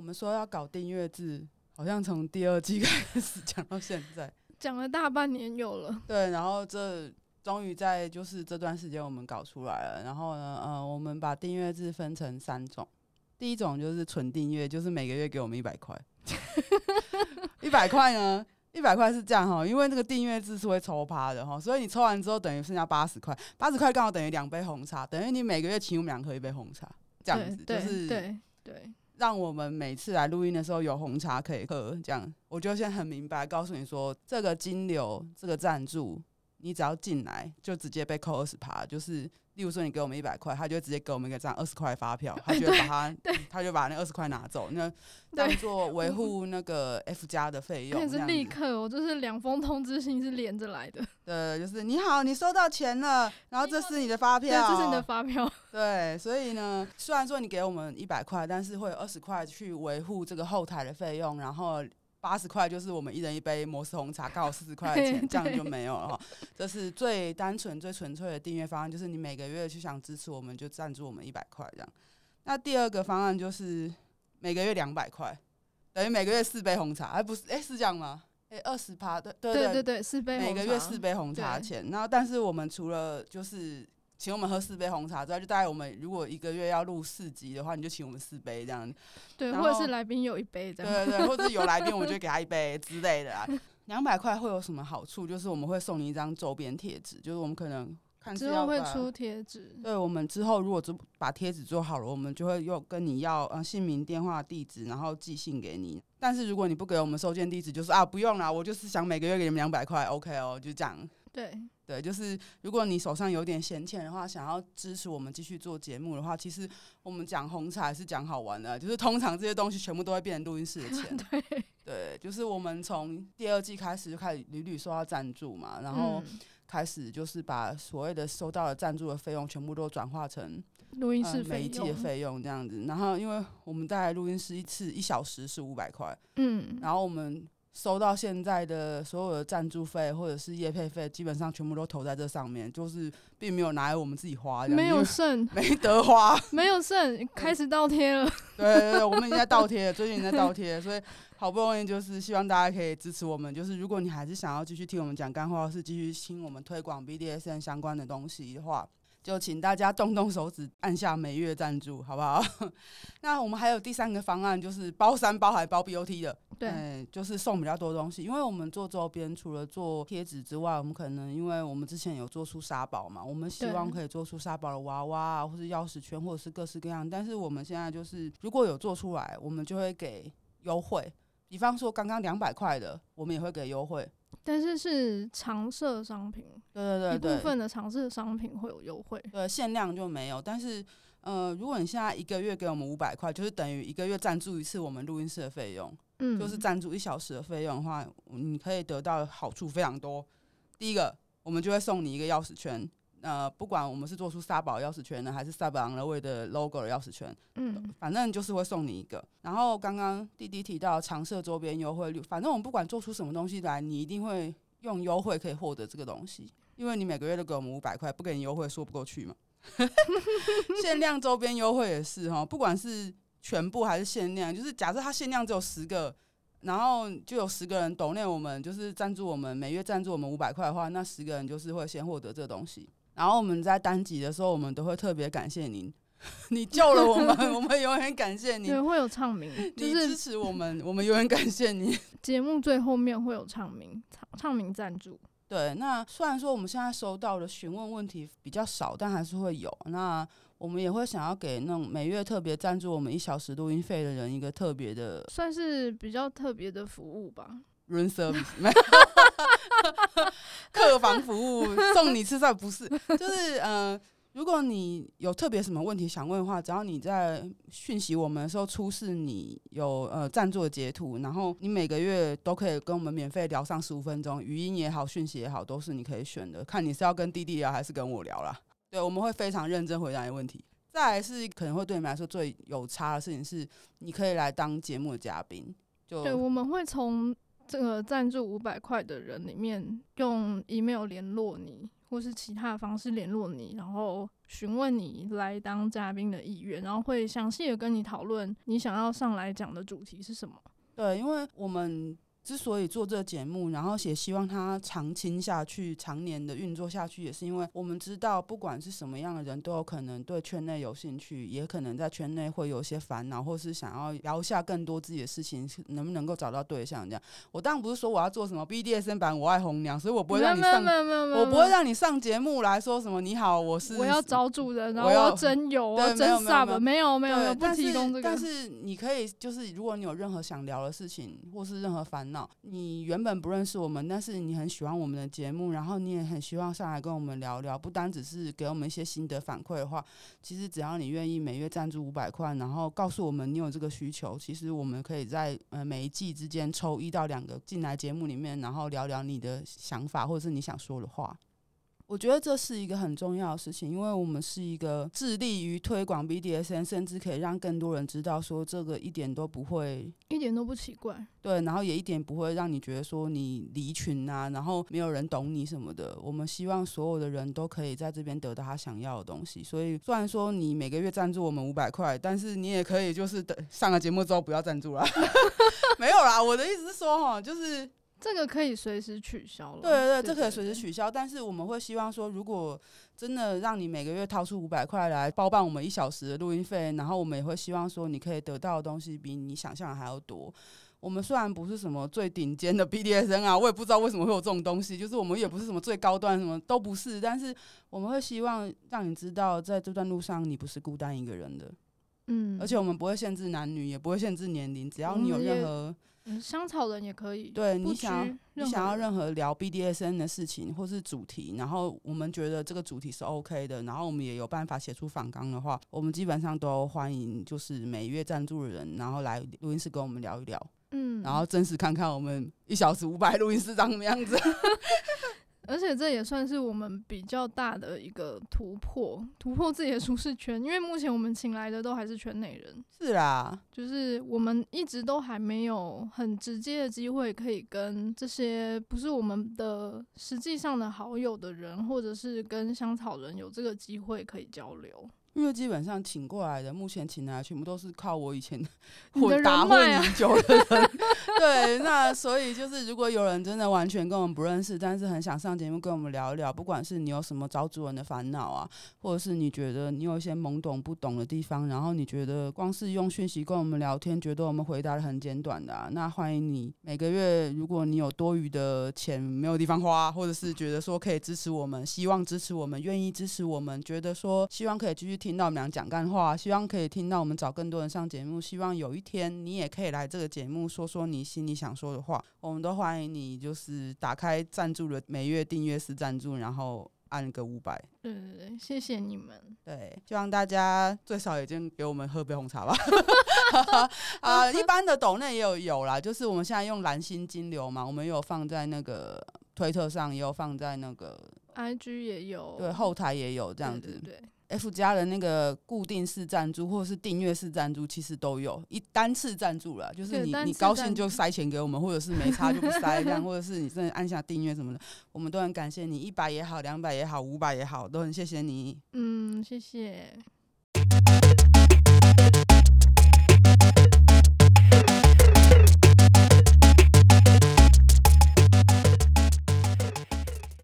我们说要搞订阅制，好像从第二季开始讲到现在，讲了大半年有了。对，然后这终于在就是这段时间我们搞出来了。然后呢，呃，我们把订阅制分成三种，第一种就是纯订阅，就是每个月给我们一百块。一百块呢？一百块是这样哈，因为那个订阅制是会抽趴的哈，所以你抽完之后等于剩下八十块，八十块刚好等于两杯红茶，等于你每个月请我们两个喝一杯红茶，这样子就是对对，让我们每次来录音的时候有红茶可以喝，这样我就先很明白告诉你说，这个金流这个赞助，你只要进来就直接被扣二十趴，就是。例如说，你给我们一百块，他就直接给我们一个这样二十块发票，他就把它，他就把那二十块拿走，那当做维护那个 F 加的费用。是立刻，我就是两封通知信是连着来的。对，就是你好，你收到钱了，然后这是你的发票，这是你的发票。对，所以呢，虽然说你给我们一百块，但是会有二十块去维护这个后台的费用，然后。八十块就是我们一人一杯摩斯红茶，刚好四十 块的钱，这样就没有了哈。这是最单纯、最纯粹的订阅方案，就是你每个月去想支持我们，就赞助我们一百块这样。那第二个方案就是每个月两百块，等于每个月四杯红茶，哎，不是，哎，是这样吗？哎，二十趴，对对对对对，四杯红茶，每个月四杯红茶钱。然后，但是我们除了就是。请我们喝四杯红茶之外，就大概我们如果一个月要录四集的话，你就请我们四杯这样。对，或者是来宾有一杯这样。对对对，或者是 有来宾，我们就给他一杯之类的啊。两百块会有什么好处？就是我们会送你一张周边贴纸，就是我们可能看之后会出贴纸。对，我们之后如果就把贴纸做好了，我们就会又跟你要呃姓名、电话、地址，然后寄信给你。但是如果你不给我们收件地址，就是啊不用啦，我就是想每个月给你们两百块，OK 哦，就这样。对。对，就是如果你手上有点闲钱的话，想要支持我们继续做节目的话，其实我们讲红茶还是讲好玩的，就是通常这些东西全部都会变成录音室的钱。对，对，就是我们从第二季开始就开始屡屡收到赞助嘛，然后开始就是把所谓的收到的赞助的费用全部都转化成录音室、呃、每一季的费用这样子。然后因为我们在录音室一次一小时是五百块，嗯，然后我们。收到现在的所有的赞助费或者是业配费，基本上全部都投在这上面，就是并没有拿来我们自己花，没有剩，没得花，没有剩，开始倒贴了。对对对，我们已经在倒贴了，最近已经在倒贴，所以好不容易就是希望大家可以支持我们，就是如果你还是想要继续听我们讲干货，或是继续听我们推广 BDSN 相关的东西的话。就请大家动动手指，按下每月赞助，好不好？那我们还有第三个方案，就是包山包海包 BOT 的，对、欸，就是送比较多东西。因为我们做周边，除了做贴纸之外，我们可能因为我们之前有做出沙宝嘛，我们希望可以做出沙宝的娃娃啊，或是钥匙圈，或者是各式各样。但是我们现在就是，如果有做出来，我们就会给优惠。比方说，刚刚两百块的，我们也会给优惠。但是是常设商品，对对对，对，一部分的常设商品会有优惠，对，限量就没有。但是，呃，如果你现在一个月给我们五百块，就是等于一个月赞助一次我们录音室的费用，嗯，就是赞助一小时的费用的话，你可以得到好处非常多。第一个，我们就会送你一个钥匙圈。呃，不管我们是做出沙宝钥匙圈呢，还是萨博朗的味的 logo 的钥匙圈，嗯，反正就是会送你一个。然后刚刚弟弟提到常设周边优惠率，反正我们不管做出什么东西来，你一定会用优惠可以获得这个东西，因为你每个月都给我们五百块，不给你优惠说不过去嘛。限量周边优惠也是哈，不管是全部还是限量，就是假设它限量只有十个，然后就有十个人懂内我们，就是赞助我们每月赞助我们五百块的话，那十个人就是会先获得这个东西。然后我们在单集的时候，我们都会特别感谢您，你救了我们，我们永远感谢你。对，会有唱名，就是支持我们，我们永远感谢你。节目最后面会有唱名，唱唱名赞助。对，那虽然说我们现在收到的询问问题比较少，但还是会有。那我们也会想要给那种每月特别赞助我们一小时录音费的人一个特别的，算是比较特别的服务吧。Room service，客房服务送你吃饭不是，就是呃，如果你有特别什么问题想问的话，只要你在讯息我们的时候出示你有呃赞助的截图，然后你每个月都可以跟我们免费聊上十五分钟，语音也好，讯息也好，都是你可以选的，看你是要跟弟弟聊还是跟我聊啦。对，我们会非常认真回答你问题。再来是可能会对你们来说最有差的事情是，你可以来当节目的嘉宾。就对，我们会从。这个赞助五百块的人里面，用 email 联络你，或是其他方式联络你，然后询问你来当嘉宾的意愿，然后会详细的跟你讨论你想要上来讲的主题是什么。对，因为我们。之所以做这个节目，然后也希望它长青下去、常年的运作下去，也是因为我们知道，不管是什么样的人，都有可能对圈内有兴趣，也可能在圈内会有一些烦恼，或是想要聊下更多自己的事情，能不能够找到对象？这样，我当然不是说我要做什么 BDSM 版我爱红娘，所以我不会让你上，我不会让你上节目来说什么你好，我是我要找主人，然后我要真有，我要真 sub，没有没有没有不提供这个，但是你可以就是如果你有任何想聊的事情，或是任何烦恼。你原本不认识我们，但是你很喜欢我们的节目，然后你也很希望上来跟我们聊聊，不单只是给我们一些心得反馈的话，其实只要你愿意每月赞助五百块，然后告诉我们你有这个需求，其实我们可以在呃每一季之间抽一到两个进来节目里面，然后聊聊你的想法或者是你想说的话。我觉得这是一个很重要的事情，因为我们是一个致力于推广 BDSN，甚至可以让更多人知道说这个一点都不会，一点都不奇怪。对，然后也一点不会让你觉得说你离群啊，然后没有人懂你什么的。我们希望所有的人都可以在这边得到他想要的东西。所以虽然说你每个月赞助我们五百块，但是你也可以就是等上了节目之后不要赞助了。没有啦，我的意思是说哈，就是。这个可以随时取消了。对对对，这可以随时取消。但是我们会希望说，如果真的让你每个月掏出五百块来包办我们一小时的录音费，然后我们也会希望说，你可以得到的东西比你想象的还要多。我们虽然不是什么最顶尖的 BDSN 啊，我也不知道为什么会有这种东西，就是我们也不是什么最高端，什么都不是。但是我们会希望让你知道，在这段路上你不是孤单一个人的。嗯，而且我们不会限制男女，也不会限制年龄，只要你有任何。嗯，香草人也可以。对，你想要你想要任何聊 BDSN 的事情或是主题，然后我们觉得这个主题是 OK 的，然后我们也有办法写出反纲的话，我们基本上都欢迎，就是每月赞助的人，然后来录音室跟我们聊一聊。嗯，然后真实看看我们一小时五百录音室长什么样子。而且这也算是我们比较大的一个突破，突破自己的舒适圈。因为目前我们请来的都还是圈内人，是啊，就是我们一直都还没有很直接的机会可以跟这些不是我们的实际上的好友的人，或者是跟香草人有这个机会可以交流。因为基本上请过来的，目前请来的全部都是靠我以前混 打混很久的人，啊、对，那所以就是如果有人真的完全跟我们不认识，但是很想上节目跟我们聊一聊，不管是你有什么找主人的烦恼啊，或者是你觉得你有一些懵懂不懂的地方，然后你觉得光是用讯息跟我们聊天，觉得我们回答的很简短的，啊，那欢迎你每个月，如果你有多余的钱没有地方花，或者是觉得说可以支持我们，希望支持我们，愿意支持我们，觉得说希望可以继续。听到我们俩讲干话，希望可以听到我们找更多人上节目。希望有一天你也可以来这个节目，说说你心里想说的话。我们都欢迎你，就是打开赞助的每月订阅式赞助，然后按个五百。对对对，谢谢你们。对，希望大家最少已经给我们喝杯红茶吧。啊，一般的抖内也有有啦，就是我们现在用蓝心金流嘛，我们有放在那个推特上，也有放在那个 IG 也有，对，后台也有这样子。对，对，对。F 加的那个固定式赞助或者是订阅式赞助，其实都有一单次赞助了，就是你你高兴就塞钱给我们，或者是没差就不塞 这样，或者是你真的按下订阅什么的，我们都很感谢你，一百也好，两百也好，五百也好，都很谢谢你。嗯，谢谢。